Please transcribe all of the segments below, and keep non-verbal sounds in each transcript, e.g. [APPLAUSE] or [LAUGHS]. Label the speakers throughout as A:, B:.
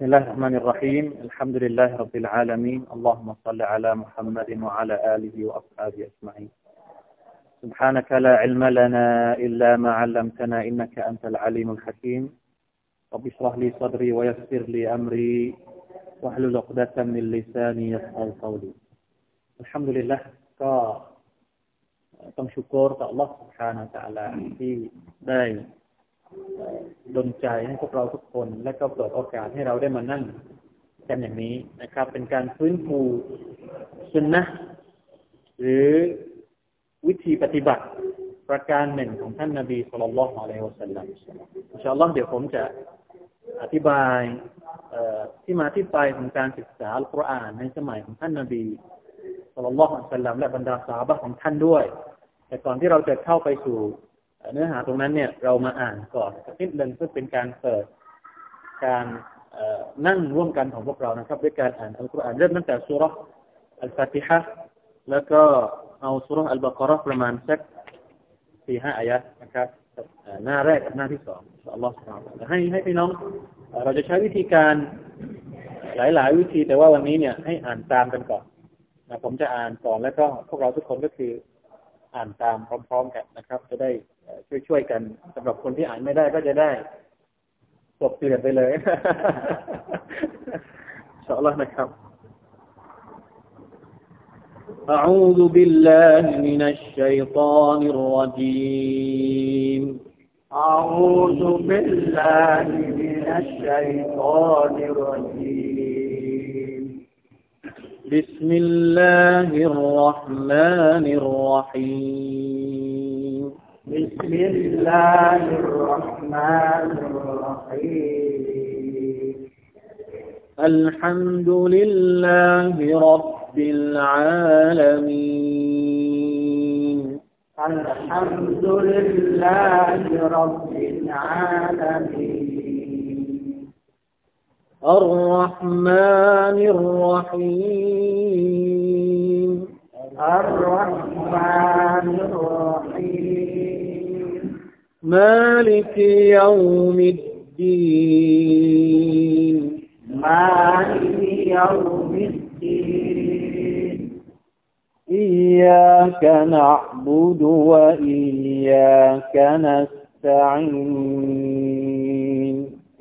A: بسم الله الرحمن الرحيم الحمد لله رب العالمين اللهم صل على محمد وعلى آله وأصحابه أجمعين سبحانك لا علم لنا إلا ما علمتنا إنك أنت العليم الحكيم رب اشرح لي صدري ويسر لي أمري واحلل عقدة من لساني يفقهوا قولي الحمد لله ก็ต้องชุกรต่อ Allah سبحانه และ تعالى ที่ได้ ดลใจให้พวกเราทุกคน และก็เปิดโอกาสให้เราได้มานั่งกันอย่างนี้นะครับ เป็นการฟื้นฟูสุนนะหรือวิธีปฏิบัติประการหนึ่งของท่านนาบีสุลต่านละฮ์อะลัยฮิวะสัลลัมอินชาอัลลอฮ์เดี๋ยวผมจะอธิบายที่มาที่ไปของการศึกษาอัลกุรอานในสมัยของท่านนาบีสุลต่านละฮ์อะลัยฮิวะสัลลัมและบรรดาสาบะของท่านด้วย แต่ก่อนที่เราจะเข้าไปสู่ เนื้อหาตรงนั้นเนี่ยเรามาอ่านก่อนสักนิดหนึ่งเพื่อเป็นการเปิดการนั่งร่วมกันของพวกเรานะครับ ด้วยการอ่านอัลกุรอานเริ่มตั้งแต่สุรษอัลฟาติฮะแล้วก็เอาสุรษอัลบากรประมาณสักสี่ห้าอายะนะครับหน้าแรกกับหน้าที่สองอัลลอฮฺสุบฮานให้ให้พี่น้อง เราจะใช้วิธีการหลาย ๆ วิธีแต่ว่าวันนี้เนี่ยให้อ่านตามกันก่อนนะผมจะอ่านก่อนแล้วก็พวกเราทุกคนก็คืออ่านตามพร้อม ๆ กันนะครับ จะได้ ช่วยๆกันสำหรับคนที่อ่านไม่ได้ก็จะได้จบเปลี่ยนไปเลยชอละนะครับ [LAUGHS] أعوذ بالله من الشيطان الرجيم
B: أعوذ بالله من الشيطان الرجيم
A: بسم الله الرحمن الرحيم
B: بسم الله الرحمن الرحيم.
A: الحمد لله رب العالمين.
B: الحمد لله رب العالمين.
A: الرحمن الرحيم.
B: الرحمن الرحيم.
A: مالك يوم الدين.
B: مالك يوم الدين.
A: إياك نعبد وإياك نستعين.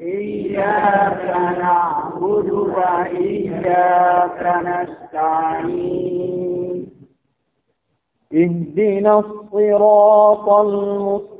B: إياك نعبد وإياك نستعين.
A: اهدنا الصراط المستقيم.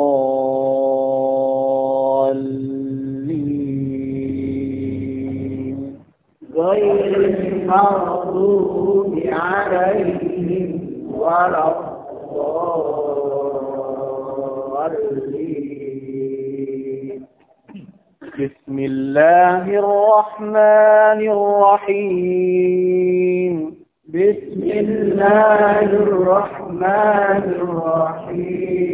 B: المغضوب عليهم ولا الضالين
A: بسم الله الرحمن الرحيم.
B: بسم الله الرحمن الرحيم.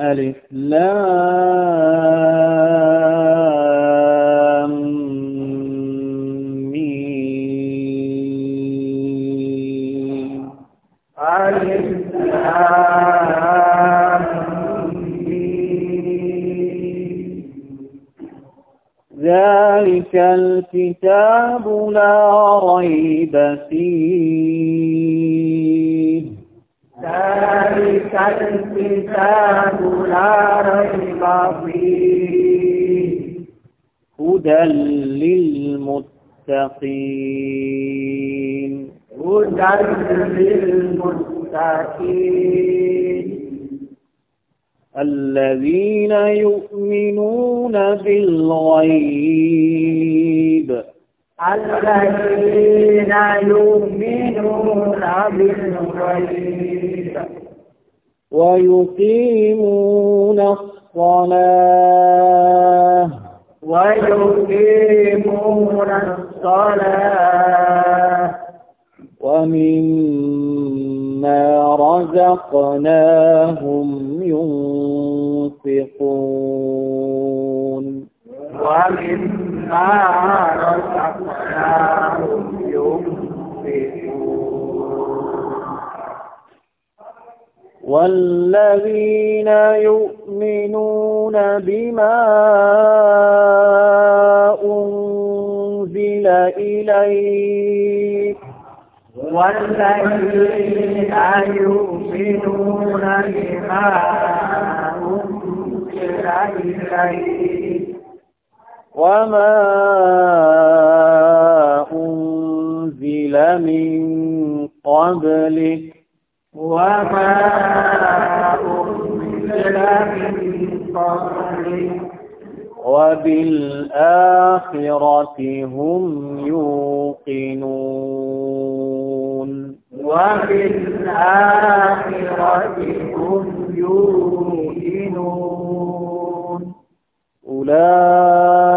A: ألف لام ذلك الكتاب لا ريب فيه.
B: ذلك الكتاب لا ريب فيه.
A: هدى للمتقين.
B: هدى للمتقين.
A: الذين يؤمنون بالغيب
B: الذين يؤمنون بالغيب
A: ويقيمون الصلاة.
B: ويقيمون الصلاة.
C: ومما رزقناهم ينفقون.
B: ومما رزقناهم
C: والذين يؤمنون بما أنزل إليك
B: والذين يؤمنون بما أنزل إليك
C: وما أنزل من قبلك
B: وما أنزل من قبلك
C: وبالآخرة هم يوقنون
B: وبالآخرة هم يوقنون
C: أولئك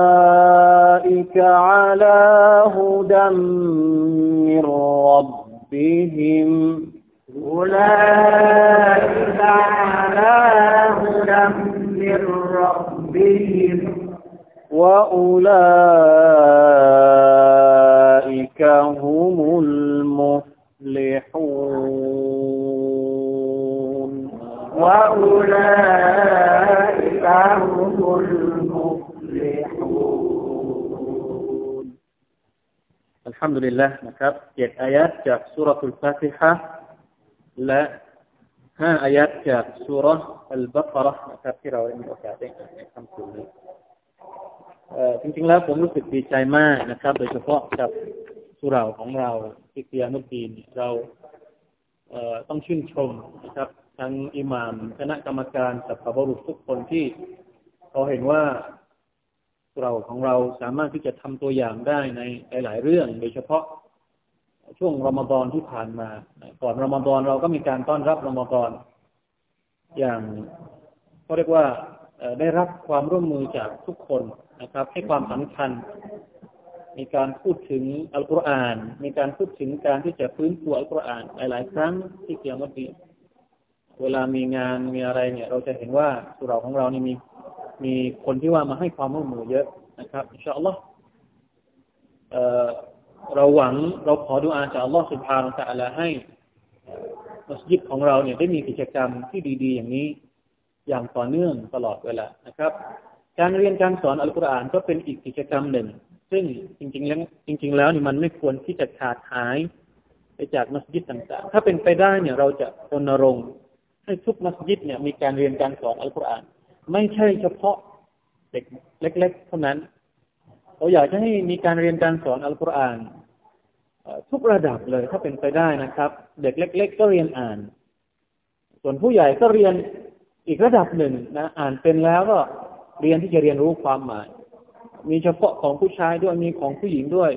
C: على هدى من ربهم.
B: أولئك على هدى من ربهم.
C: وأولئك هم المفلحون.
B: وأولئك هم ล
C: ฮัมดุลิลละนะครับเจ็ดอายัดจากสุรทูลฟาติฮะและห้าอายัดจากสุรอัลบัคระนะครับที่เราได้มีโอกาสได้อ่ในคำสุนนี้จริงๆแล้วผมรู้สึกดีใจมากนะครับ โดยเฉพาะกับสุราของเราที่เตียมุดีนเราต้องชื่นชมนะครับ ทั้งอิหม่ามคณะกรรมการสัพพบรุษทุกคนที่เขาเห็นว่า เราของเราสามารถที่จะทำตัวอย่างได้ในหลาย ๆ เรื่อง โดยเฉพาะช่วงรอมฎอนที่ผ่านมา ก่อนรอมฎอนเราก็มีการต้อนรับรอมฎอนอย่างเขาเรียกว่าได้รับความร่วมมือจากทุกคนนะครับ ให้ความสำคัญ มีการพูดถึงอัลกุรอาน มีการพูดถึงการที่จะฟื้นฟูอัลกุรอาน หลาย ๆ ครั้งที่เกี่ยวกับเวลามีงานมีอะไรเนี่ย เราจะเห็นว่าสุราของเรานี่มี มีคนที่ว่ามาให้ความร่วมมือเยอะนะครับอินชาอัลลอฮ์เราหวังเราขอดุอาจากอัลลอฮ์สุบฮานาตะลาให้มัสยิดของเราเนี่ยได้มีกิจกรรมที่ดี ๆ อย่างนี้ อย่างต่อเนื่องตลอดเวลานะครับ การเรียนการสอนอัลกุรอานก็เป็นอีกกิจกรรมหนึ่ง ซึ่งจริง ๆ แล้วจริง ๆ แล้วนี่มันไม่ควรที่จะขาดหายไปจากมัสยิดต่างๆ ถ้าเป็นไปได้เนี่ยเราจะรณรงค์ให้ทุกมัสยิดเนี่ยมีการเรียนการสอนอัลกุรอาน ไม่ใช่เฉพาะเด็กเล็ก ๆ เท่านั้น เราอยากจะให้มีการเรียนการสอนอัลกุรอานทุกระดับเลยถ้าเป็นไปได้นะครับ เด็กเล็ก ๆ ก็เรียนอ่าน ส่วนผู้ใหญ่ก็เรียนอีกระดับหนึ่งนะอ่านเป็นแล้วก็เรียนที่จะเรียนรู้ความหมาย มีเฉพาะของผู้ชายด้วยมีของผู้หญิงด้วย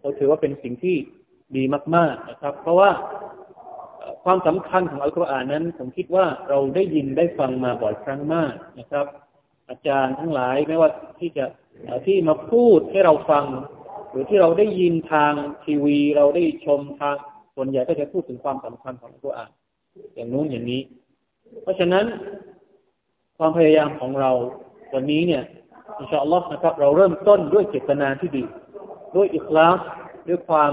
C: เราถือว่าเป็นสิ่งที่ดีมาก ๆ นะครับ เพราะว่า ความสำคัญของอัลกุรอานนั้น ผมคิดว่าเราได้ยินได้ฟังมาบ่อยครั้งมากนะครับ อาจารย์ทั้งหลายไม่ว่าที่จะที่มาพูดให้เราฟัง หรือที่เราได้ยินทางทีวี เราได้ชมทางส่วนใหญ่ก็จะพูดถึงความสำคัญของตัวอ่านอย่างนู้นอย่างนี้ เพราะฉะนั้น ความพยายามของเราวันนี้เนี่ยอินชาอัลลอฮ์นะครับ เราเริ่มต้นด้วยเจตนาที่ดี ด้วยอิคลาสด้วยความ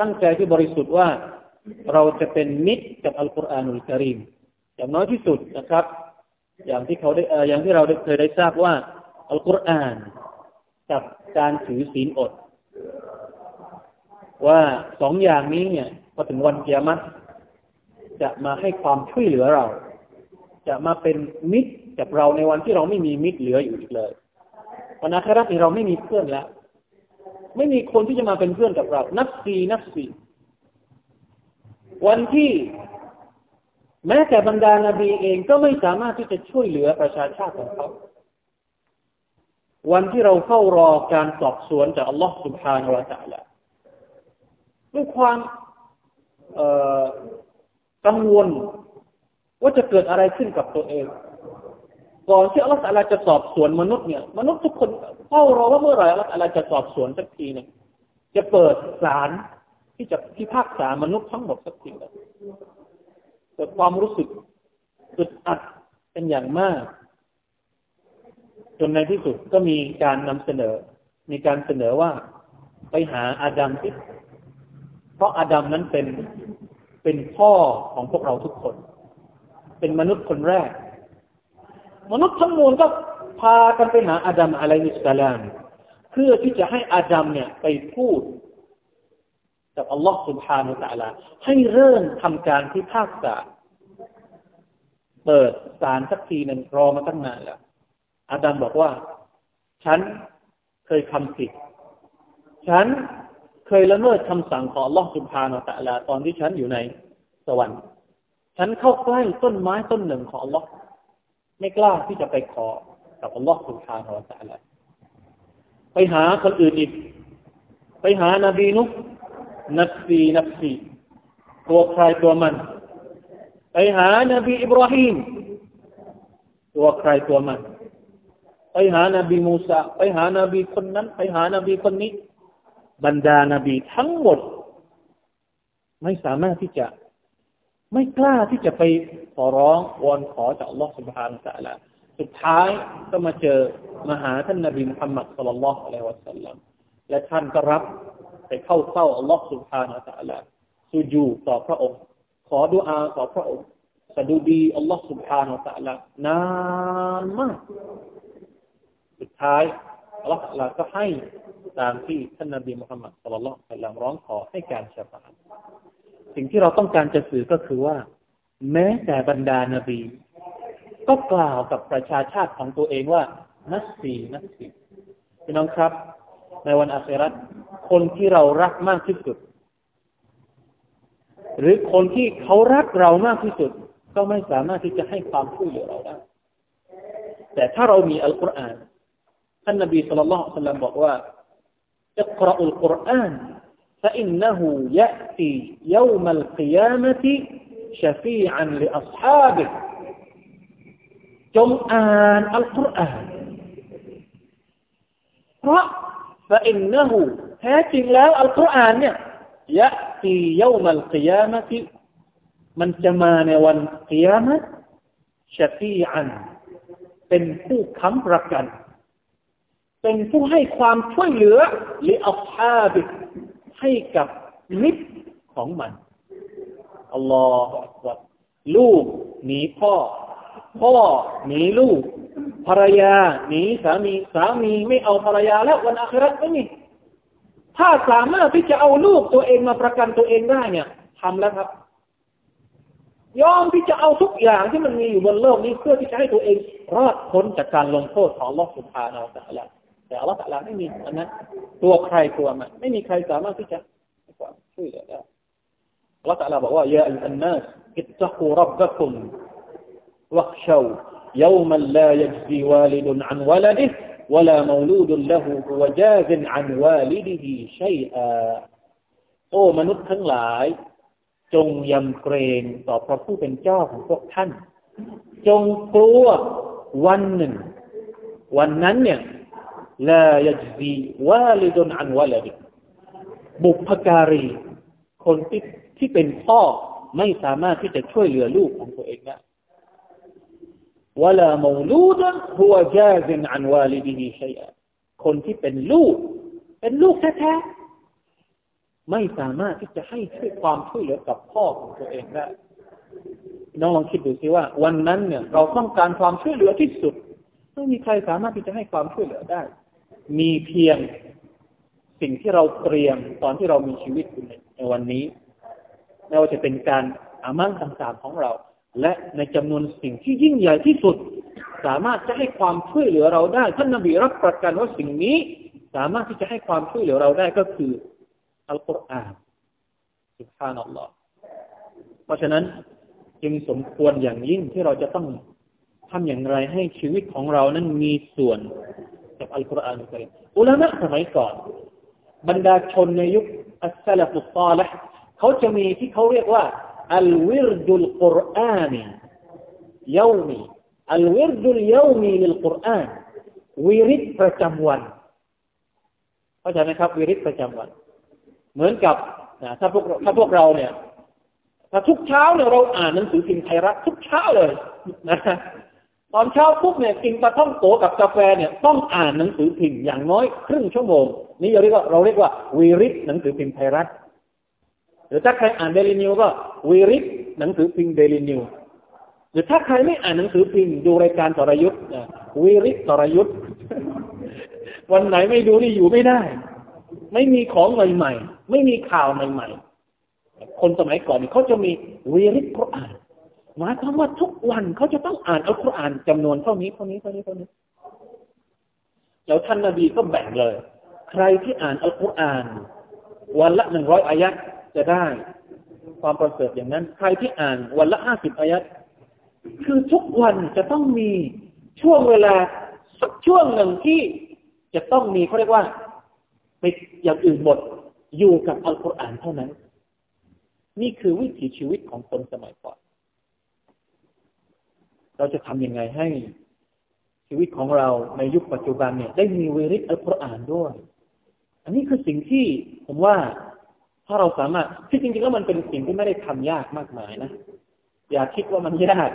C: ตั้งใจที่บริสุทธิ์ว่า เราจะเป็นมิตรกับอัลกุรอานุลกิริมอย่างน้อยที่สุดนะครับ อย่างที่เขาได้อย่างที่เราเคยได้ทราบว่าอัลกุรอานกับการถือศีลอด ว่าสองอย่างนี้เนี่ยพอถึงวันเกียรติจะมาให้ความช่วยเหลือเรา จะมาเป็นมิตรกับเราในวันที่เราไม่มีมิตรเหลืออยู่อีกเลยวันอาคราที่เราไม่มีเพื่อนแล้ว ไม่มีคนที่จะมาเป็นเพื่อนกับเรา นับซีนับซี วันที่แม้แต่บรรดานาบีเองก็ไม่สามารถที่จะช่วยเหลือประชาชาติของเขา วันที่เราเฝ้ารอการสอบสวนจากอัลลอฮฺสุบฮานาวะตะละด้วยความกังวลว่าจะเกิดอะไรขึ้นกับตัวเอง ก่อนที่อัลลอฮฺจะสอบสวนมนุษย์เนี่ย มนุษย์ทุกคนเฝ้ารอว่าเมื่อไหร่อัลลอฮฺจะสอบสวนสักทีหนึ่งจะเปิดศาล ที่จะพิพากษามนุษย์ทั้งหมดสักทีแล้วเกิดความรู้สึกอึดอัดเป็นอย่างมาก จนในที่สุดก็มีการนำเสนอ มีการเสนอว่าไปหาอาดัมที่เพราะอาดัมนั้นเป็นเป็นพ่อของพวกเราทุกคน เป็นมนุษย์คนแรก มนุษย์ทั้งมวลก็พากันไปหาอาดัมอะลัยฮิสสลามเพื่อที่จะให้อาดัมเนี่ยไปพูด จากอัลลอฮฺสุบฮานุตะลาให้เริ่มทำการพิพากษา เปิดศาลสักทีหนึ่งรอมาตั้งนานแล้ว อาดัมบอกว่า ฉันเคยทำผิด ฉันเคยละเมิดคำสั่งของอัลลอฮฺสุบฮานุตะลาตอนที่ฉันอยู่ในสวรรค์ฉันเข้าใกล้ต้นไม้ต้นหนึ่งของอัลลอฮฺไม่กล้าที่จะไปขอกับอัลลอฮ์สุบฮานุตัลลาไปหาคนอื่นอีก ไปหานาบีนุ นับซีนับซีตัวใครตัวมัน ไปหานบีอิบราฮิมตัวใครตัวมัน ไปหานบีมูซาไปหานบีคนนั้น ไปหานบีคนนี้ บรรดานบีทั้งหมด ไม่สามารถที่จะ ไม่กล้าที่จะไปขอร้องวอนขอจากอัลลอฮฺสุบฮานาตะละสุดท้ายก็มาเจอมาหาท่านนบีมุฮัมมัดสุลลัลลอฮุอะลัยฮิวะสัลลัมและท่านก็รับ ไปเข้าเฝ้าอัลลอฮฺสุบฮานาตะละสุญูต่อพระองค์ ขอดุอาต่อพระองค์สดุดีอัลลอฮฺสุบฮานาตะละนานมาก สุดท้ายอัลลอฮฺก็ให้ตามที่ท่านนบีมุฮัมมัดสุลลัลลอฮุอะลัยฮิวะสัลลัมร้องขอให้การชฟาสิ่งที่เราต้องการจะสื่อก็คือว่า แม้แต่บรรดานาบี ก็กล่าวกับประชาชาติของตัวเองว่านัสซีนัสซีพี่น้องครับ ในวันอาคราตคนที่เรารักมากที่สุด หรือคนที่เขารักเรามากที่สุด ก็ไม่สามารถที่จะให้ความช่วยเหลือเราได้ แต่ถ้าเรามีอัลกุรอานท่านนบีสุลต่านสัลลัมบอกว่า اقرأوا القرآن فإنه يأتي يوم القيامة شفيعا لأصحابه จงอ่านอัลกุรอานเพราะ ฟาอินนะฮูแท้จริงแล้วอัลกุรอานเนี่ยยะตีเยามัลกิยามะที่มันจะมาในวันกิยามะชะตีอัน เป็นผู้ค้ำประกัน เป็นผู้ให้ความช่วยเหลือหรืออัลฮาบิให้กับมิตรของมันอัลลอฮฺลูกหนีพ่อ พ่อหนีลูก ภรรยาหนีสามีสามีไม่เอาภรรยาแล้ววันอาคราไม่มีถ้าสามารถที่จะเอาลูกตัวเองมาประกันตัวเองได้เนี่ยทำแล้วครับ ยอมที่จะเอาทุกอย่างที่มันมีอยู่บนโลกนี้เพื่อที่จะให้ตัวเอง รอดพ้นจากการลงโทษของลอสุภาเราแต่ละแต่อัลลอฮฺไม่มีอันนั้นตัวใครตัวมันไม่มีใครสามารถที่จะช่วยเหลือได้อัลลอฮฺบอกว่ายาอันนัสอิตตะกูรับบัคุม วักชาว يوما لا يجزي والد عن ولده ولا مولود له هو جاز عن والده شيئا โอ้มนุษย์ทั้งหลาย จงยำเกรงต่อพระผู้เป็นเจ้าของพวกท่าน จงกลัววันหนึ่ง วันนั้นเนี่ยลายจีวาลิดนอันวาลดิบุพการี คนที่ที่เป็นพ่อไม่สามารถที่จะช่วยเหลือลูกของตัวเองได้ วลามูลูดหัวจาซินอันวาลิดีฮีชัยคนที่เป็นลูก เป็นลูกแท้ๆไม่สามารถที่จะให้ช่วยความช่วยเหลือกับพ่อของตัวเองได้น้องลองคิดดูสิว่า วันนั้นเนี่ย เราต้องการความช่วยเหลือที่สุด ไม่มีใครสามารถที่จะให้ความช่วยเหลือได้ มีเพียงสิ่งที่เราเตรียมตอนที่เรามีชีวิตอยู่ในวันนี้ไม่ว่าจะเป็นการอามั่นต่างๆของเรา และในจำนวนสิ่งที่ยิ่งใหญ่ที่สุด สามารถจะให้ความช่วยเหลือเราได้ ท่านนบีรับประกันว่าสิ่งนี้ สามารถที่จะให้ความช่วยเหลือเราได้ก็คืออัลกุรอานสุภานัลลอฮ์เพราะฉะนั้นจึงสมควรอย่างยิ่งที่เราจะต้องทำอย่างไรให้ชีวิตของเรานั้นมีส่วนกับอัลกุรอานกันอุลามะสมัยก่อน บรรดาชนในยุคอัสซาลฟุตตาละเขาจะมีที่เขาเรียกว่า الورد القرآني يومي อัลวิรดุลยามีลิลกุรอานวิริตประจำวันเข้าใจไหมครับวิริตประจำวัน เหมือนกับถ้าพวกถ้าพวกเราเนี่ยถ้าทุกเช้าเนี่ยเราอ่านหนังสือพิมพ์ไทยรัฐทุกเช้าเลยนะตอนเช้าปุ๊บเนี่ยกินปลาท่องโกกับกาแฟเนี่ยต้องอ่านหนังสือพิมพ์อย่างน้อยครึ่งชั่วโมงนี่เราเรียกว่าเราเรียกว่าวีริตหนังสือพิมพ์ไทยรัฐ หรือถ้าใครอ่านเดลินิวก็วีริตหนังสือพิมพ์เดลินิวหรือถ้าใครไม่อ่านหนังสือพิมพ์ดูรายการสรยุทธ์วีริตสรยุทธ์วันไหนไม่ดูนี่อยู่ไม่ได้ ไม่มีของใหม่ๆไม่มีข่าวใหม่ๆคนสมัยก่อนเขาจะมีวีริตกุรอานหมายความว่าทุกวันเขาจะต้องอ่านอัลกุรอานจำนวนเท่านี้เท่านี้เท่านี้เท่านี้แล้วท่านนาบีก็แบ่งเลย ใครที่อ่านอัลกุรอาน วันละหนึ่งร้อยอายะ จะได้ความประเสริฐอย่างนั้น ใครที่อ่านวันละห้าสิบอายะคือทุกวันจะต้องมีช่วงเวลาสักช่วงหนึ่งที่จะต้องมีเขาเรียกว่าไปอย่างอื่นหมดอยู่กับอัลกุรอานเท่านั้น นี่คือวิถีชีวิตของคนสมัยก่อน เราจะทำยังไงให้ชีวิตของเราในยุคปัจจุบันเนี่ย ได้มีเวริตอัลกุรอานด้วย อันนี้คือสิ่งที่ผมว่า ถ้าเราสามารถที่จริงๆแล้วมันเป็นสิ่งที่ไม่ได้ทำยากมากมายนะอย่าคิดว่ามันยาก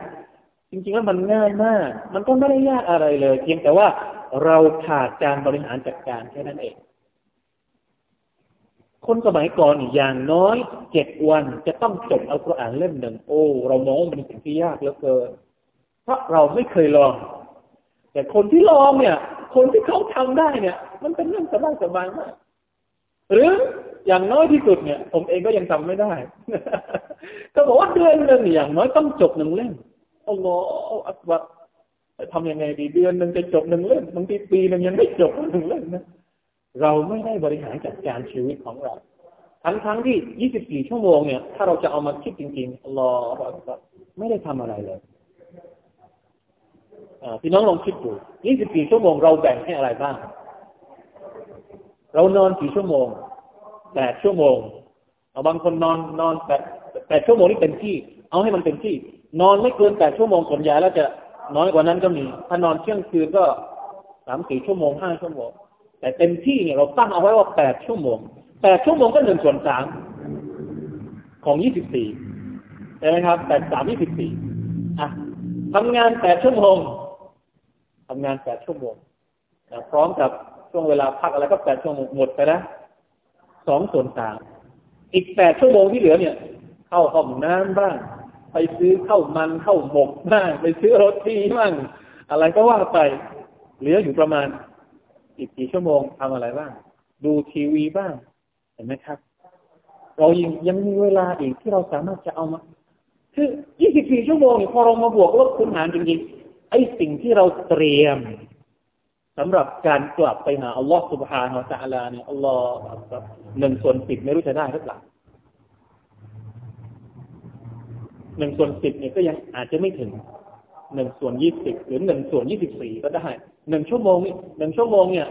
C: จริงๆแล้วมันง่ายมาก มันก็ไม่ได้ยากอะไรเลย เพียงแต่ว่าเราขาดการบริหารจัดการแค่นั้นเอง คนสมัยก่อนอย่างน้อยเจ็ดวันจะต้องจบอัลกุรอานเล่มหนึ่งโอ้เรามองเป็นสิ่งที่ยากเหลือเกินเพราะเราไม่เคยลอง แต่คนที่ลองเนี่ย คนที่เขาทำได้เนี่ย มันเป็นเรื่องสบายสบายมาก หรือ อย่างน้อยที่สุดเนี่ย ผมเองก็ยังทำไม่ได้ ก็บอกว่าเดือนหนึ่งอย่างน้อยต้องจบหนึ่งเล่มโอ้โหอักบัตทำยังไงดีเดือนหนึ่งจะจบหนึ่งเล่มบางทีปีหนึ่งยังไม่จบหนึ่งเล่มนะเราไม่ได้บริหารจัดการชีวิตของเราทั้งทั้งที่ยี่สิบสี่ชั่วโมงเนี่ย ถ้าเราจะเอามาคิดจริงๆ รอไม่ได้ทำอะไรเลยพี่น้องลองคิดดู 24 ชั่วโมงเราแบ่งให้อะไรบ้าง เรานอนกี่ชั่วโมง 8ชั่วโมง เอาบางคนนอนนอน8 8ชั่วโมงนี่เต็มที่ เอาให้มันเต็มที่ นอนไม่เกิน8ชั่วโมงส่วนใหญ่แล้วจะน้อยกว่านั้นก็มี ถ้านอนเที่ยงคืนก็สามสี่ชั่วโมงห้าชั่วโมง แต่เต็มที่เนี่ยเราตั้งเอาไว้ว่า8ชั่วโมง8ชั่วโมงก็หนึ่งส่วนสามของ24ใช่ไหมครับ8 3 24อะทำงาน8ชั่วโมงทำงานแปดชั่วโมงพร้อมกับช่วงเวลาพักอะไรก็แปดชั่วโมงหมดไปนะ สองส่วนสามอีกแปดชั่วโมงที่เหลือเนี่ย เข้าห้องน้ำบ้าง ไปซื้อเข้ามันเข้าหมกบ้างไปซื้อรถที่บ้างอะไรก็ว่าไป เหลืออยู่ประมาณ อีกกี่ชั่วโมงทำอะไรบ้าง ดูทีวีบ้าง เห็นไหมครับ เรายังยังมีเวลาอีกที่เราสามารถจะเอามา คือ 24 ชั่วโมงพอเรามาบวกลบคูณหารจริงๆไอ้สิ่งที่เราเตรียม สำหรับการกลับไปหาอัลลอฮฺสุบฮานาอัลลอฮฺเนี่ยอัลลอฮฺหนึ่งส่วนสิบไม่รู้จะได้หรือเปล่าหนึ่งส่วนสิบเนี่ยก็ยังอาจจะไม่ถึงหนึ่งส่วนยี่สิบหรือหนึ่งส่วนยี่สิบสี่ก็ได้หนึ่งชั่วโมงนี่หนึ่งชั่วโมงเนี่ย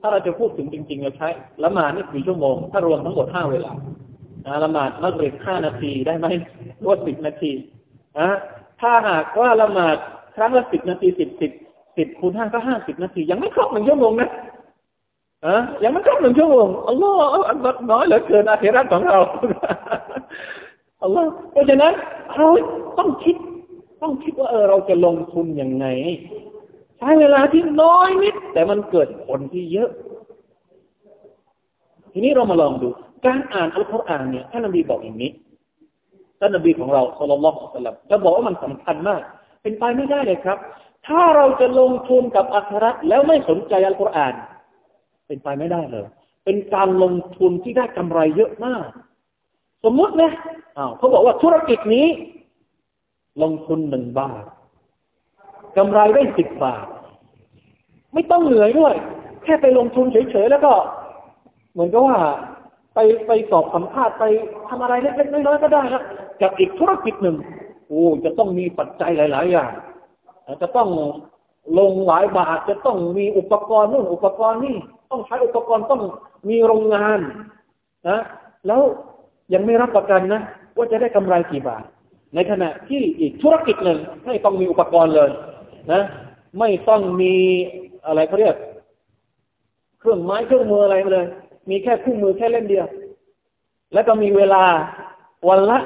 C: ถ้าเราจะพูดถึงจริงๆเราใช้ละหมาดนี่กี่ชั่วโมง ถ้ารวมทั้งหมดห้าเวลาละหมาดมักริบห้านาทีได้ไหมรวดสิบนาทีอะถ้าหากว่าละหมาดครั้งละสิบนาทีสิบสิบ สิบคูณห้าก็ห้าสิบนาที ยังไม่ครบหนึ่งชั่วโมงนะอะยังไม่ครบหนึ่งชั่วโมงอัลลอฮฺอัลลอฮฺน้อยเหลือเกินอาเครัตของเราอัลลอฮฺเพราะฉะนั้นเราต้องคิด ต้องคิดว่าเออเราจะลงทุนยังไง ใช้เวลาที่น้อยนิด แต่มันเกิดผลที่เยอะ ทีนี้เรามาลองดู การอ่านอัลกุรอานเนี่ยท่านนบีบอกอย่างนี้ท่านนบีของเราสุลต่านละสัลลัมจะบอกว่ามันสำคัญมาก เป็นไปไม่ได้เลยครับ ถ้าเราจะลงทุนกับอัคราแล้วไม่สนใจอัลกุรอาน เป็นไปไม่ได้เลย เป็นการลงทุนที่ได้กำไรเยอะมาก สมมตินะอ้าวเขาบอกว่าธุรกิจนี้ ลงทุนหนึ่งบาทกำไรได้สิบบาท ไม่ต้องเหนื่อยด้วย แค่ไปลงทุนเฉยๆแล้วก็ เหมือนกับว่า ไปไปสอบสัมภาษณ์ไปทำอะไรเล็กๆน้อยๆก็ได้ครับกับอีกธุรกิจหนึ่งโอ้จะต้องมีปัจจัยหลาย ๆ อย่าง จะต้องลงหลายบาทจะต้องมีอุปกรณ์นู่นอุปกรณ์นี่ต้องใช้อุปกรณ์ต้องมีโรงงานนะแล้วยังไม่รับประกันนะ ว่าจะได้กำไรกี่บาท ในขณะที่อีกธุรกิจหนึ่งไม่ต้องมีอุปกรณ์เลยนะ ไม่ต้องมีอะไรเขาเรียกเครื่องไม้เครื่องมืออะไรเลย มีแค่คู่มือแค่เล่นเดียว แล้วก็มีเวลาวันละ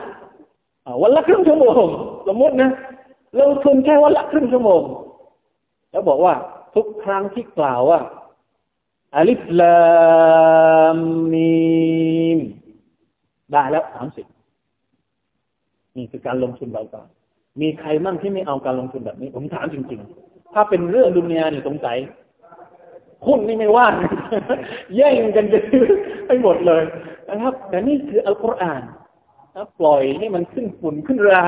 C: วันละครึ่งชั่วโมงสมมตินะ ลงทุนแค่วันละครึ่งชั่วโมง แล้วบอกว่า ทุกครั้งที่กล่าวว่าอัลิฟลามมีมได้แล้วสามสิบนี่คือการลงทุนเบาก่อนมีใครมั่งที่ไม่เอาการลงทุนแบบนี้ ผมถามจริง ๆ ถ้าเป็นเรื่องดุนยาเนี่ยสงสัยหุ้นนี่ไม่ว่างแย่งกันจะซื้อไปหมดเลยนะครับ แต่นี่คืออัลกุรอานนะปล่อยให้มันขึ้นฝุ่นขึ้นรา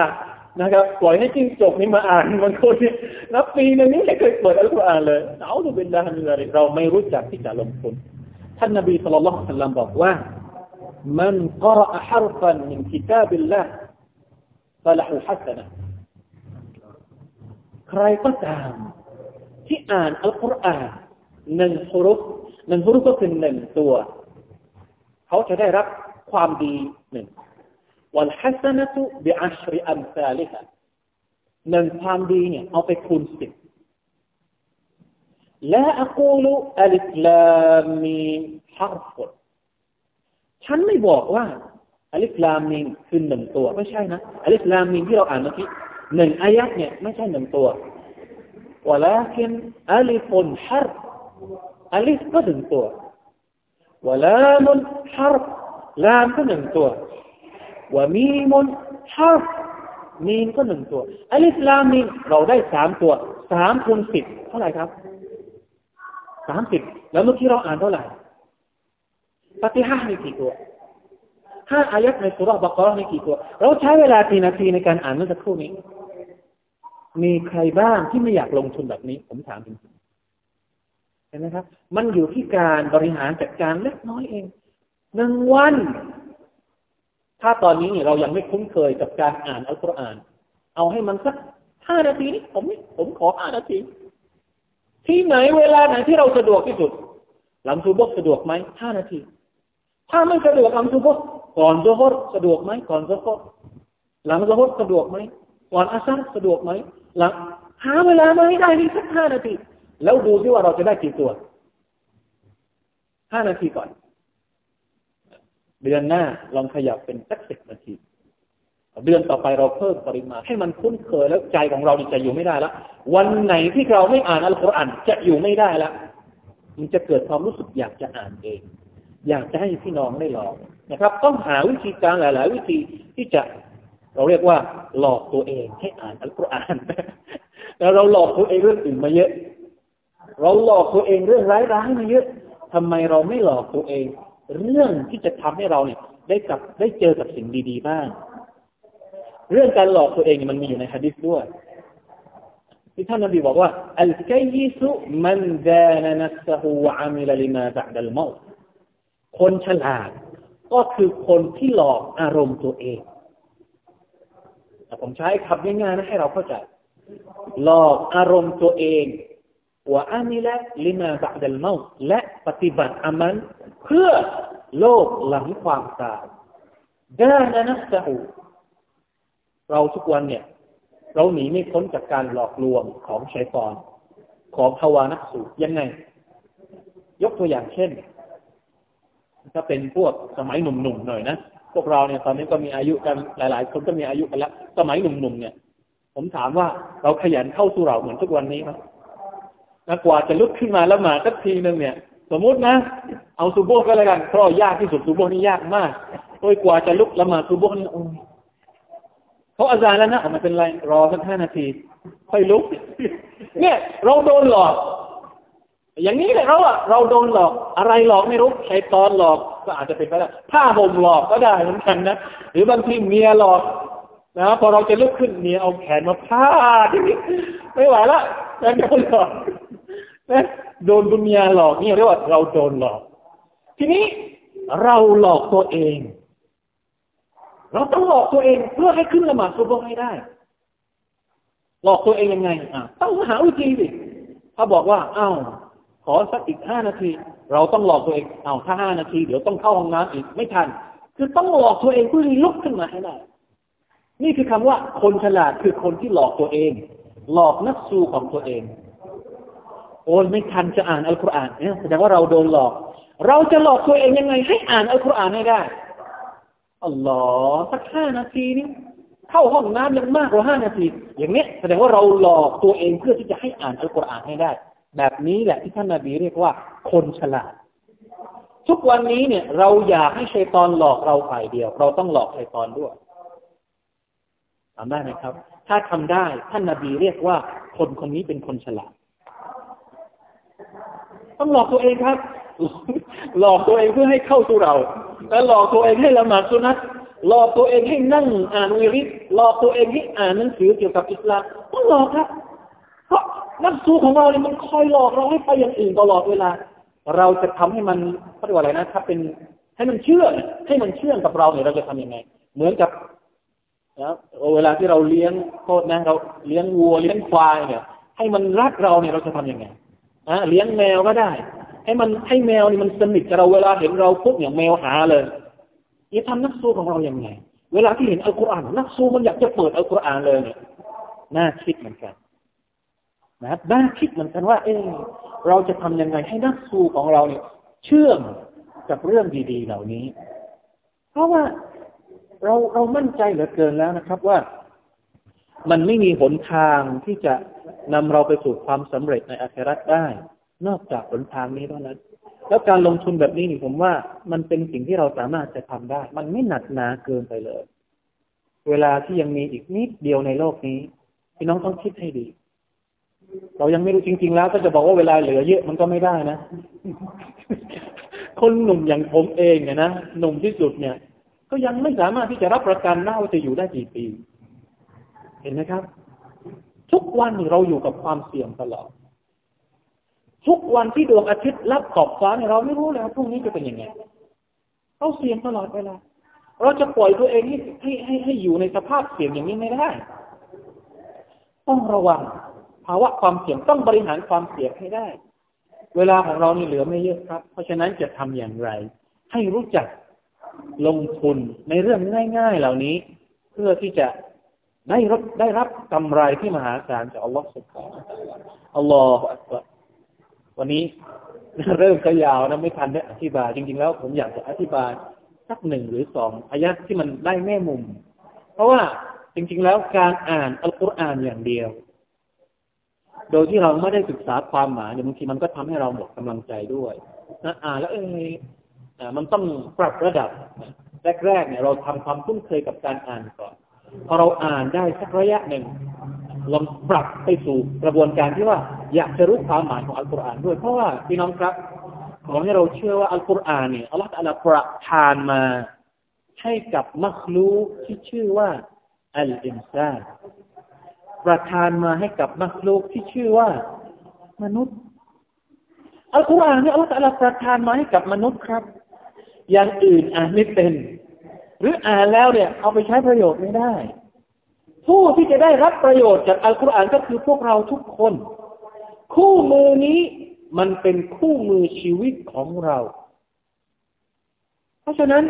C: นะครับปล่อยให้จิ้งจกนี่มาอ่านมันคนนี่นับปีนึงนี่ไม่เคยเปิดอัลกุรอานเลยเอาดูเป็นดามิลาริเราไม่รู้จักที่จะลงทุนท่านนบีสุลต่านสัลัมบอกว่ามันกรอฮาร์ฟันมินกิตาบิลละฟะละฮุฮัสนะใครก็ตามที่อ่านอัลกุรอานหนึ่งฮุรุฟหนึ่งฮุรุฟก็คือหนึ่งตัว เขาจะได้รับความดีหนึ่ง วันฮัสนะตุบิอัชริอัมซาลิฮะหนึ่งความดีเนี่ยเอาไปคูณสิบและอักูลุอัลิสลามีฮาร์ฟฉันไม่บอกว่าอัลิสลามีคือหนึ่งตัว ไม่ใช่นะอัลิสลามีที่เราอ่านเมื่อกี้หนึ่งอายัดเนี่ยไม่ใช่หนึ่งตัว ولكن ألف حرف อัลิฟก็หนึ่งตั ววลามีมนฮาฟมีนก็หนึ่งตัวอัลิฟลามมีนเราได้สามตัวสามคูณสิบเท่าไหร่ครับสามสิบแล้วเมื่อกี้เราอ่านเท่าไหร่ปฏิห้ามีกี่ตัวห้าอายัดในสุรบกรมีกี่ตัว เราใช้เวลากี่นาทีในการอ่านเมื่อสักครู่นี้ มีใครบ้างที่ไม่อยากลงทุนแบบนี้ ผมถามจริงๆเห็นไหมครับ มันอยู่ที่การบริหารจัดการเล็กน้อยเองหนึ่งวัน ถ้าตอนนี้เนี่ยเรายังไม่คุ้นเคยกับการอ่านอัลกุรอาน เอาให้มันสักห้านาทีนี้ผมผมขอห้านาที ที่ไหนเวลาไหนที่เราสะดวกที่สุด หลังซูบกสะดวกไหมห้านาที ถ้าไม่สะดวกหลังซูบกก่อนซูบกสะดวกไหมก่อนซูบกหลังซูบกสะดวกไหมก่อนอาซัรสะดวกไหมหลังหาเวลามาให้ได้นี่สักห้านาที แล้วดูซิว่าเราจะได้กี่ตัวห้านาทีก่อน เดือนหน้าลองขยับเป็นสักสิบนาที เดือนต่อไปเราเพิ่มปริมาณ ให้มันคุ้นเคยแล้วใจของเราจะอยู่ไม่ได้ล้ววันไหนที่เราไม่อ่านอัลกุรอานจะอยู่ไม่ได้ล้วมันจะเกิดความรู้สึกอยากจะอ่านเอง อยากจะให้พี่น้องได้ลองนะครับ ต้องหาวิธีการหลาย ๆ วิธีที่จะเราเรียกว่า หลอกตัวเองให้อ่านอัลกุรอานแล้วเราหลอกตัวเองเรื่องอื่นมาเยอะ เราหลอกตัวเองเรื่องร้ายร้ายมาเยอะทำไมเราไม่หลอกตัวเอง เรื่องที่จะทำให้เราเนี่ย ได้กับได้เจอกับสิ่งดี ๆ บ้าง เรื่องการหลอกตัวเองมันมีอยู่ในฮะดิษด้วยที่ท่านนบีบอกว่าอัลกัยสุมันดานนัสฮูอามิลลิมาบะดัลมาคนฉลาด ก็คือคนที่หลอกอารมณ์ตัวเองแต่ผมใช้คำง่ายๆนะให้เราเข้าใจ หลอกอารมณ์ตัวเองวะอามิละลิมาบะดัลมาและปฏิบัติอามัน เพื่อโลกหลังความตายด้านะนัสหูเราทุกวันเนี่ย เราหนีไม่พ้นจากการหลอกลวงของชัยตอน ของภาวานักสูยังไง ยกตัวอย่างเช่น ถ้าเป็นพวกสมัยหนุ่มๆหน่อยนะพวกเราเนี่ยตอนนี้ก็มีอายุกันหลาย ๆ คนก็มีอายุกันแล้วสมัยหนุ่มๆเนี่ย ผมถามว่าเราขยันเข้าสู่เราเหมือนทุกวันนี้ไหมนะกว่าจะลุกขึ้นมาแล้วมาสักทีนึงเนี่ย สมมุตินะ เอาซูโบก็แล้วกันเพราะยากที่สุดซูโบนี่ยากมากโอ้ยกว่าจะลุกละมาซูโบนี่โอ้ยเขาอาจารย์แล้วนะมันเป็นไรรอสักห้านาที ค่อยลุก เนี่ย เราโดนหลอก อย่างนี้เลยเราอะเราโดนหลอก อะไรหลอกไม่รู้ใช้ตอนหลอกก็อาจจะเป็นไปได้ผ้าห่มหลอกก็ได้เหมือนกันนะหรือบางทีเมียหลอกนะพอเราจะลุกขึ้นเมียเอาแขนมาพาดไม่ไหวละแล้วโดนหลอก นะโดนบุญญาหลอกนี่เรียกว่าเราโดนหลอก ทีนี้เราหลอกตัวเอง เราต้องหลอกตัวเองเพื่อให้ขึ้นละหมาดซุบฮ์ให้ได้ หลอกตัวเองยังไงอะต้องหาวิธีสิถ้าบอกว่าอ้าวขอสักอีกห้านาที เราต้องหลอกตัวเองอ้าวถ้าห้านาทีเดี๋ยวต้องเข้าห้องน้ำอีกไม่ทัน คือต้องหลอกตัวเองเพื่อลุกขึ้นมาให้ได้นี่คือคำว่าคนฉลาดคือคนที่หลอกตัวเอง หลอกนักสู้ของตัวเอง โอ้ยไม่ทันจะอ่านอัลกุรอานเนี่ยแสดงว่าเราโดนหลอก เราจะหลอกตัวเองยังไง ให้อ่านอัลกุรอานให้ได้อัลลอฮ์สักห้านาทีนี้เข้าห้องน้ำยังมากกว่าห้านาที อย่างนี้แสดงว่าเราหลอกตัวเองเพื่อที่จะให้อ่านอัลกุรอานให้ได้ แบบนี้แหละที่ท่านนาบีเรียกว่า คนฉลาด ทุกวันนี้เนี่ย เราอยากให้ชัยตอนหลอกเราฝ่ายเดียว เราต้องหลอกชัยตอนด้วยทำได้ไหมครับ ถ้าทำได้ท่านนาบีเรียกว่าคนคนนี้เป็นคนฉลาด ต้องหลอกตัวเองครับ หลอกตัวเองเพื่อให้เข้าสู่เรา แล้วหลอกตัวเองให้ละหมาดสุนัตหลอกตัวเองให้นั่งอ่านวิริตหลอกตัวเองให้อ่านหนังสือเกี่ยวกับอิสลามต้องหลอกครับ เพราะนักสู้ของเราเนี่ยมันคอยหลอกเราให้ไปอย่างอื่นตลอดเวลา เราจะทำให้มันเขาเรียกว่าอะไรนะถ้าเป็นให้มันเชื่อให้มันเชื่อกับเราเนี่ยเราจะทํำยังไง เหมือนกับนะเวลาที่เราเลี้ยงโทษนะเราเลี้ยงวัวเลี้ยงควายเนี่ย ให้มันรักเราเนี่ยเราจะทํำยังไง อะเลี้ยงแมวก็ได้ ให้มันให้แมวนี่มันสนิทกับเราเวลาเห็นเราปุ๊บอย่างแมวหาเลยจะทำนักสู้ของเราอย่างไง เวลาที่เห็นอัลกุรอานนักสู้มันอยากจะเปิดอัลกุรอานเลยเนี่ยน่าคิดเหมือนกันนะน่าคิดเหมือนกันว่า เออเราจะทำยังไงให้นักสู้ของเราเนี่ย เชื่อมกับเรื่องดี ๆ เหล่านี้ เพราะว่าเราเรามั่นใจเหลือเกินแล้วนะครับว่า มันไม่มีหนทางที่จะ นำเราไปสู่ความสำเร็จในอาคราได้ นอกจากหนทางนี้เท่านั้น แล้วการลงทุนแบบนี้นี่ผมว่า มันเป็นสิ่งที่เราสามารถจะทำได้ มันไม่หนักหนาเกินไปเลย เวลาที่ยังมีอีกนิดเดียวในโลกนี้พี่น้องต้องคิดให้ดี เรายังไม่รู้จริง ๆ แล้ว ก็จะบอกว่าเวลาเหลือเยอะมันก็ไม่ได้นะ คนหนุ่มอย่างผมเองเนี่ยนะหนุ่มที่สุดเนี่ย ก็ยังไม่สามารถที่จะรับประกันได้ว่าจะอยู่ได้กี่ปี เห็นไหมครับ ทุกวันเราอยู่กับความเสี่ยงตลอด ทุกวันที่ดวงอาทิตย์รับขอบฟ้าเนี่ยเราไม่รู้เลยว่าพรุ่งนี้จะเป็นยังไงเราเสี่ยงตลอดเวลาเราจะปล่อยตัวเองให้ให้ให้ให้อยู่ในสภาพเสี่ยงอย่างนี้ไม่ได้ ต้องระวังภาวะความเสี่ยงต้องบริหารความเสี่ยงให้ได้ เวลาของเรานี่เหลือไม่เยอะครับ เพราะฉะนั้นจะทำอย่างไร ให้รู้จักลงทุนในเรื่องง่าย ๆ เหล่านี้ เพื่อที่จะ ได้รับได้รับกำไรที่มหาศาลจากอัลลอฮฺสุบฮานะอัลลอฮฺวันนี้เริ่มจะยาวนะไม่ทันได้อธิบาย จริง ๆ แล้วผมอยากจะอธิบายสักหนึ่งหรือสองอายะที่มันได้แม่มุม เพราะว่าจริง ๆ แล้วการอ่านอัลกุรอานอย่างเดียว โดยที่เราไม่ได้ศึกษาความหมายเนี่ยบางทีมันก็ทำให้เราหมดกำลังใจด้วยนะอ่านแล้วเออมันต้องปรับระดับแรกๆเนี่ยเราทำความคุ้นเคยกับการอ่านก่อน พอเราอ่านได้สักระยะหนึ่งลองปรับไปสู่กระบวนการที่ว่าอยากจะรู้ความหมายของอัลกุรอานด้วยเพราะว่าพี่น้องครับขอให้เราเชื่อว่าอัลกุรอานเนี่ยอัลลอฮฺอัลลอฮฺประทานมาให้กับมัคลูที่ชื่อว่าอัลอินซานประทานมาให้กับมัคลูกที่ชื่อว่ามนุษย์อัลกุรอานเนี่ยอัลลอฮฺอัลลประทานมาให้กับมนุษย์ครับ อย่างอื่นอ่านไม่เป็น หรืออ่านแล้วเนี่ย เอาไปใช้ประโยชน์ไม่ได้ ผู้ที่จะได้รับประโยชน์จากอัลกุรอานก็คือพวกเราทุกคน คู่มือนี้มันเป็นคู่มือชีวิตของเรา เพราะฉะนั้น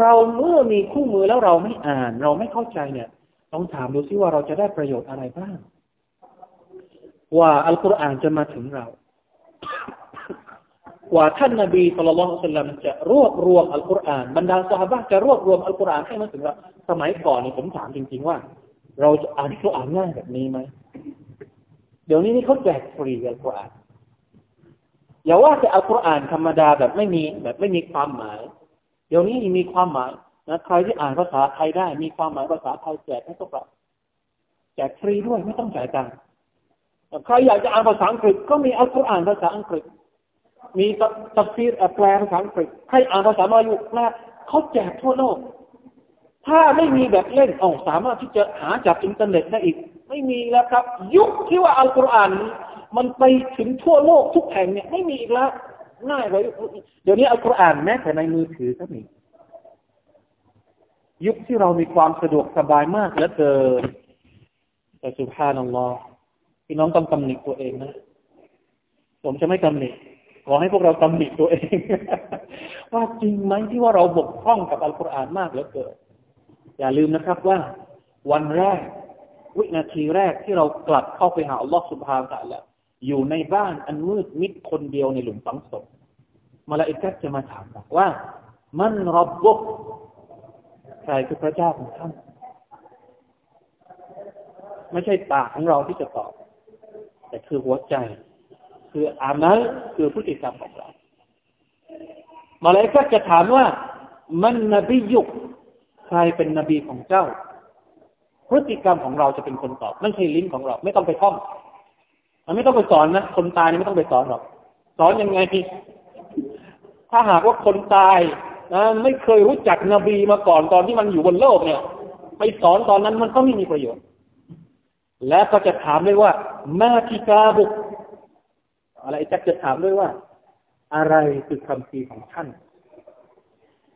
C: เราเมื่อมีคู่มือแล้วเราไม่อ่าน เราไม่เข้าใจเนี่ยต้องถามดูซิว่าเราจะได้ประโยชน์อะไรบ้าง ว่าอัลกุรอานจะมาถึงเรา กว่าท่านนาบีสุลต่านสลัมจะรวบรวมอัลกุรอานบรรดาสหายจะรวบรวมอัลกุรอานให้มาถึงเราสมัยก่อนนี่ผมถามจริง ๆ ว่า เราจะอ่านอัลกุรอานง่ายแบบนี้ไหมเดี๋ยวนี้นี่เขาแจกฟรีอัลกุรอานอย่าว่าจะอัลกุรอานธรรมดาแบบไม่มีแบบไม่มีความหมาย เดี๋ยวนี้มีความหมายนะใครที่อ่านภาษาไทยได้ มีความหมายภาษาไทยแจกให้พวกเราแจกฟรีด้วยไม่ต้องจ่ายตังค์ใครอยากจะอ่านภาษาอังกฤษก็มีอัลกุรอานภาษาอังกฤษ มีตัฟซีรแปลภาษาอังกฤษให้อ่านภาษามาอยู่แปลเขาแจกทั่วโลก ถ้าไม่มีแบบเล่นอ๋อสามารถที่จะหาจากอินเทอร์เน็ตได้อีก ไม่มีแล้วครับ ยุคที่ว่าอัลกุรอานมันไปถึงทั่วโลกทุกแห่งเนี่ยไม่มีอีกแล้วง่ายเลยเดี๋ยวนี้อัลกุรอานแม้แต่ในมือถือก็มี ยุคที่เรามีความสะดวกสบายมากเหลือเกินแต่สุภาพนัลลอพี่น้องต้องตำหนิตัวเองนะ ผมจะไม่ตำหนิ ขอให้พวกเราตำหนิตัวเอง ว่าจริงไหมที่ว่าเราบกพร่องกับอัลกุรอานมากเหลือเกินอย่าลืมนะครับว่า วันแรก วินาทีแรกที่เรากลับเข้าไปหาอัลลอฮฺสุบฮานตะละอยู่ในบ้านอันมืดมิดคนเดียวในหลุมฝังศพมาลาอิกัสจะมาถามว่า มันรับบุกใครคือพระเจ้าของท่านไม่ใช่ปากของเราที่จะตอบ แต่คือหัวใจ คืออามัลคือพฤติกรรมของเรามาเลกัสจะถามว่า มันนบียุกใครเป็นนบีของเจ้า พฤติกรรมของเราจะเป็นคนตอบไม่ใช่ลิ้นของเรา ไม่ต้องไปท่องมันไม่ต้องไปสอนนะคนตายนี่ไม่ต้องไปสอนหรอกสอนยังไงพี่ถ้าหากว่าคนตายนะไม่เคยรู้จักนบีมาก่อนตอนที่มันอยู่บนโลกเนี่ย ไปสอนตอนนั้นมันก็ไม่มีประโยชน์ และก็จะถามด้วยว่ามาทิกาบุก อะไรจะจะถามด้วยว่า อะไรคือคำพีของท่าน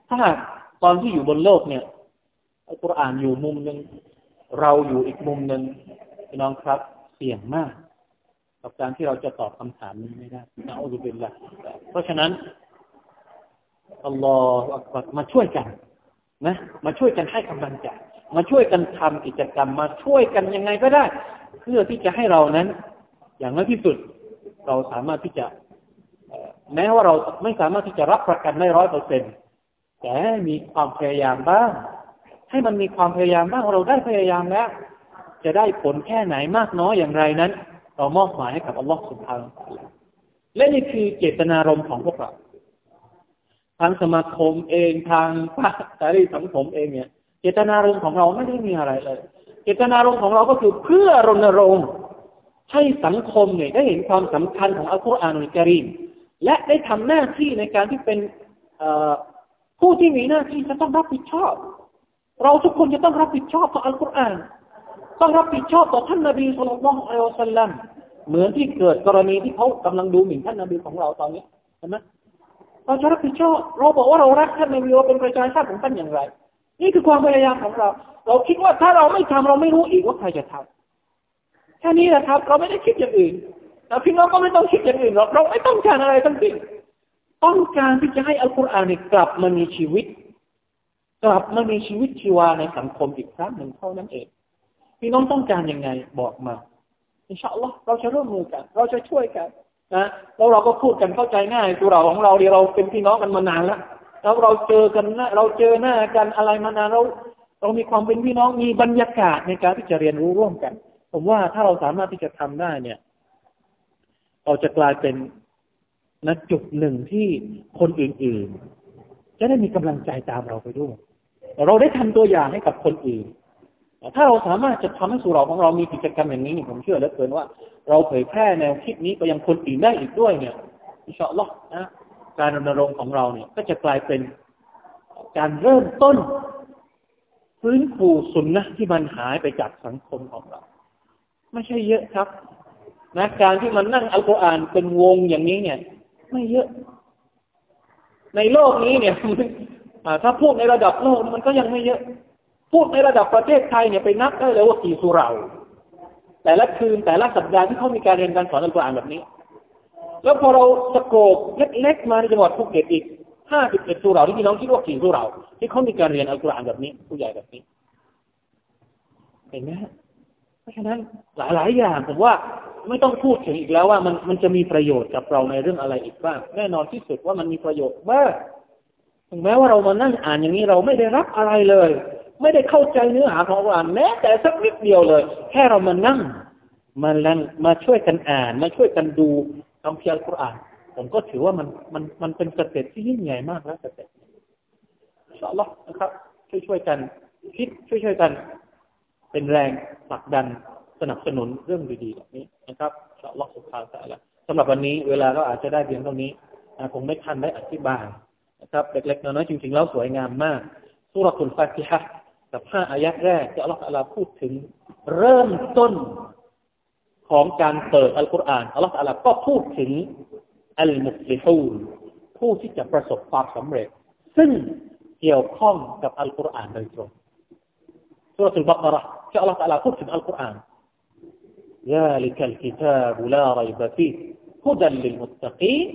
C: ถ้าหากตอนที่อยู่บนโลกเนี่ยอัลกุรอานอยู่มุมหนึ่งเราอยู่อีกมุมหนึ่งพี่น้องครับ เสี่ยงมากกับการที่เราจะตอบคำถามนี้ไม่ได้นะอัลลอฮฺเป็นละเพราะฉะนั้นอัลลอฮฺมาช่วยกัน นะ มาช่วยกันให้กำลังใจมาช่วยกันทำกิจกรรม มาช่วยกันยังไงก็ได้ เพื่อที่จะให้เรานั้น อย่างน้อยที่สุด เราสามารถที่จะแม้ว่าเราไม่สามารถที่จะรับประกันได้ร้อยเปอร์เซ็นต์แต่มีความพยายามบ้าง ให้มันมีความพยายามบ้างเราได้พยายามแล้ว จะได้ผลแค่ไหนมากน้อยอย่างไรนั้น เรามอบหมายให้กับอัลลอฮฺสุบฮานและนี่คือเจตนารมณ์ของพวกเราทางสมาคมเองทางพระสารีสังคมเองเนี่ย เจตนารมณ์ของเราไม่ได้มีอะไรเลย เจตนารมณ์ของเราก็คือเพื่อรณรงค์ ให้สังคมเนี่ยได้เห็นความสำคัญของอัลกุรอานอุลกิริมและได้ทำหน้าที่ในการที่เป็นผู้ที่มีหน้าที่จะต้องรับผิดชอบ เราทุกคนจะต้องรับผิดชอบต่ออัลกุรอานต้องรับผิดชอบต่อท่านนบีสุลต่านอัลลอฮฺสัลลัมเหมือนที่เกิดกรณีที่เขากำลังดูหมิ่นท่านนบีของเราตอนนี้เห็นไหมเราจะรับผิดชอบเราบอกว่าเรารักท่านนบีเราเป็นประชาชาติของท่านอย่างไร นี่คือความพยายามของเรา เราคิดว่าถ้าเราไม่ทำเราไม่รู้อีกว่าใครจะทำ แค่นี้นะครับ เราไม่ได้คิดอย่างอื่นแต่พี่น้องก็ไม่ต้องคิดอย่างอื่นหรอกเราไม่ต้องการอะไรทั้งสิ้นต้องการที่จะให้อัลกุรอานกลับมามีชีวิต กลับมามีชีวิตชีวาในสังคมอีกครั้งหนึ่งเท่านั้นเองพี่น้องต้องการยังไงบอกมาอินชาอัลลอฮ์เราจะร่วมมือกัน เราจะช่วยกันนะแล้วเราก็พูดกันเข้าใจง่ายตัวเราของเราเดียเราเป็นพี่น้องกันมานานแล้วแล้วเราเจอกันเราเจอหน้ากันอะไรมานานเรา เรามีความเป็นพี่น้องมีบรรยากาศในการที่จะเรียนรู้ร่วมกัน ผมว่าถ้าเราสามารถที่จะทำได้เนี่ย เราจะกลายเป็นนะจุดหนึ่งที่คนอื่นๆ จะได้มีกำลังใจตามเราไปด้วย เราได้ทำตัวอย่างให้กับคนอื่น ถ้าเราสามารถจะทำให้สุราของเรามีกิจกรรมอย่างนี้ ผมเชื่อเหลือเกินว่า เราเผยแพร่แนวคิดนี้ไปยังคนอื่นได้อีกด้วยเนี่ยอิชาอัลลอฮ์นะการรณรงค์ของเราเนี่ย ก็จะกลายเป็นการเริ่มต้น ฟื้นฟูสุนนะที่มันหายไปจากสังคมของเรา ไม่ใช่เยอะครับนะการที่มันนั่งอัลกุรอานเป็นวงอย่างนี้เนี่ย ไม่เยอะ ในโลกนี้เนี่ยถ้าพูดในระดับโลกมันก็ยังไม่เยอะ พูดในระดับประเทศไทยเนี่ยไปนับได้เลยว่ากี่สุราแต่ละคืนแต่ละสัปดาห์ที่เขามีการเรียนการสอนอัลกุรอานแบบนี้ แล้วพอเราสโกบเล็กๆมาในจังหวัดภูเก็ตอีกห้าสิบเอ็ดสุราที่พี่น้องคิดว่ากี่สุราที่เขามีการเรียนอัลกุรอานแบบนี้ ผู้ใหญ่แบบนี้ เห็นไหม เพราะฉะนั้นหลาย ๆ อย่างผมว่าไม่ต้องพูดถึงอีกแล้วว่ามันมันจะมีประโยชน์กับเราในเรื่องอะไรอีกบ้างแน่นอนที่สุดว่ามันมีประโยชน์มากถึงแม้ว่าเรามานั่งอ่านอย่างนี้เราไม่ได้รับอะไรเลย ไม่ได้เข้าใจเนื้อหาของอัลกุรอานแม้แต่สักนิดเดียวเลย แค่เรามานั่งมาลังมาช่วยกันอ่าน มาช่วยกันดูคำเพียรกุรอานผมก็ถือว่ามันมันมันเป็นสเต็ปที่ยิ่งใหญ่มากแล้วสเต็ปอินชาอัลลอฮ์นะครับ ช่วยช่วยกันคิดช่วยช่วยกัน เป็นแรงผลักดันสนับสนุนเรื่องดีๆแบบนี้นะครับอินชาอัลลอฮ์สุภาพแต่ละสำหรับวันนี้เวลาก็อาจจะได้เพียงเท่านี้คงไม่ทันได้อธิบายนะครับเล็กๆน้อยๆจริงๆแล้วสวยงามมากสุรทุลฟาติฮะกับห้าอายะแรกที่อัลลอฮฺพูดถึง เริ่มต้นของการเปิดอัลกุรอานอัลลอฮฺก็พูดถึงอัลมุสลิฮูนผู้ที่จะประสบความสำเร็จ ซึ่งเกี่ยวข้องกับอัลกุรอานโดยตรง สุรทูลบักระที่อัลลอฮฺพูดถึงอัลกุรอาน ذلك الكتاب لا ريب فيه هدى للمتقين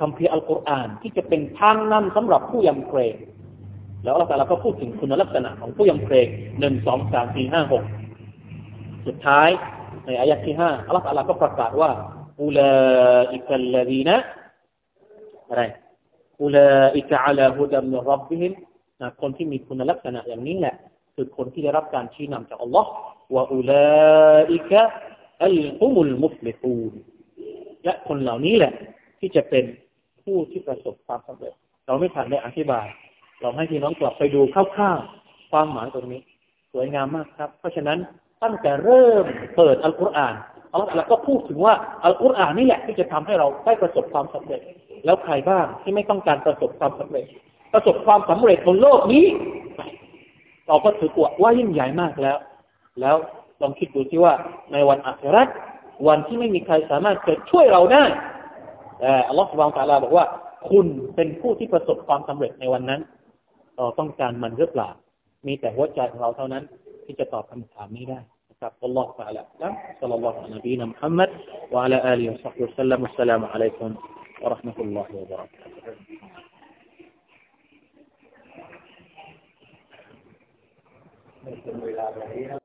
C: คำพีอัลกุรอานที่จะเป็นทางนำสำหรับผู้ยำเกรง แล้วอัลลอฮฺตาลาก็พูดถึงคุณลักษณะของผู้ยำเกรงหนึ่งสองสามสี่ห้าหกสุดท้ายในอายะที่ห้าอัลลอฮฺตาลาก็ประกาศว่าอุลาอิกัลลดีนะอะไรอุลาอิกะอัลาฮุดัมมิรับบิฮิมนะคนที่มีคุณลักษณะอย่างนี้แหละ คือคนที่ได้รับการชี้นำจากอัลลอฮ์ว่าอุลาอิกะอัลฮุมุลมุฟลิฮูนและคนเหล่านี้แหละ ที่จะเป็นผู้ที่ประสบความสำเร็จ เราไม่ทันได้อธิบาย เราให้พี่น้องกลับไปดูคร่าวๆความหมายตรงนี้ สวยงามมากครับ เพราะฉะนั้นตั้งแต่เริ่มเปิดอัลกุรอานอัลลอฮฺก็พูดถึงว่าอัลกุรอานนี่แหละ ที่จะทำให้เราได้ประสบความสำเร็จ แล้วใครบ้างที่ไม่ต้องการประสบความสำเร็จ ประสบความสำเร็จบนโลกนี้ เราก็ถือว่ายิ่งใหญ่มากแล้ว แล้วลองคิดดูสิว่าในวันอัคราวันที่ไม่มีใครสามารถจะช่วยเราได้แต่อัลลอฮฺสุบานตะลาบอกว่า คุณเป็นผู้ที่ประสบความสำเร็จในวันนั้น เราต้องการมันหรือเปล่า มีแต่หัวใจของเราเท่านั้น ที่จะตอบคำถามนี้ได้นะครับอัลลอฮฺตะลาแล้วสัลลัลลอฮุอะลัยฮิวะมุฮัมมัดวะอะลาอาลีฮิวะซัลลัมอัสสลามุอะลัยกุมวะราะห์มะตุลลอฮิวะบะเราะกาตุฮ์ desde la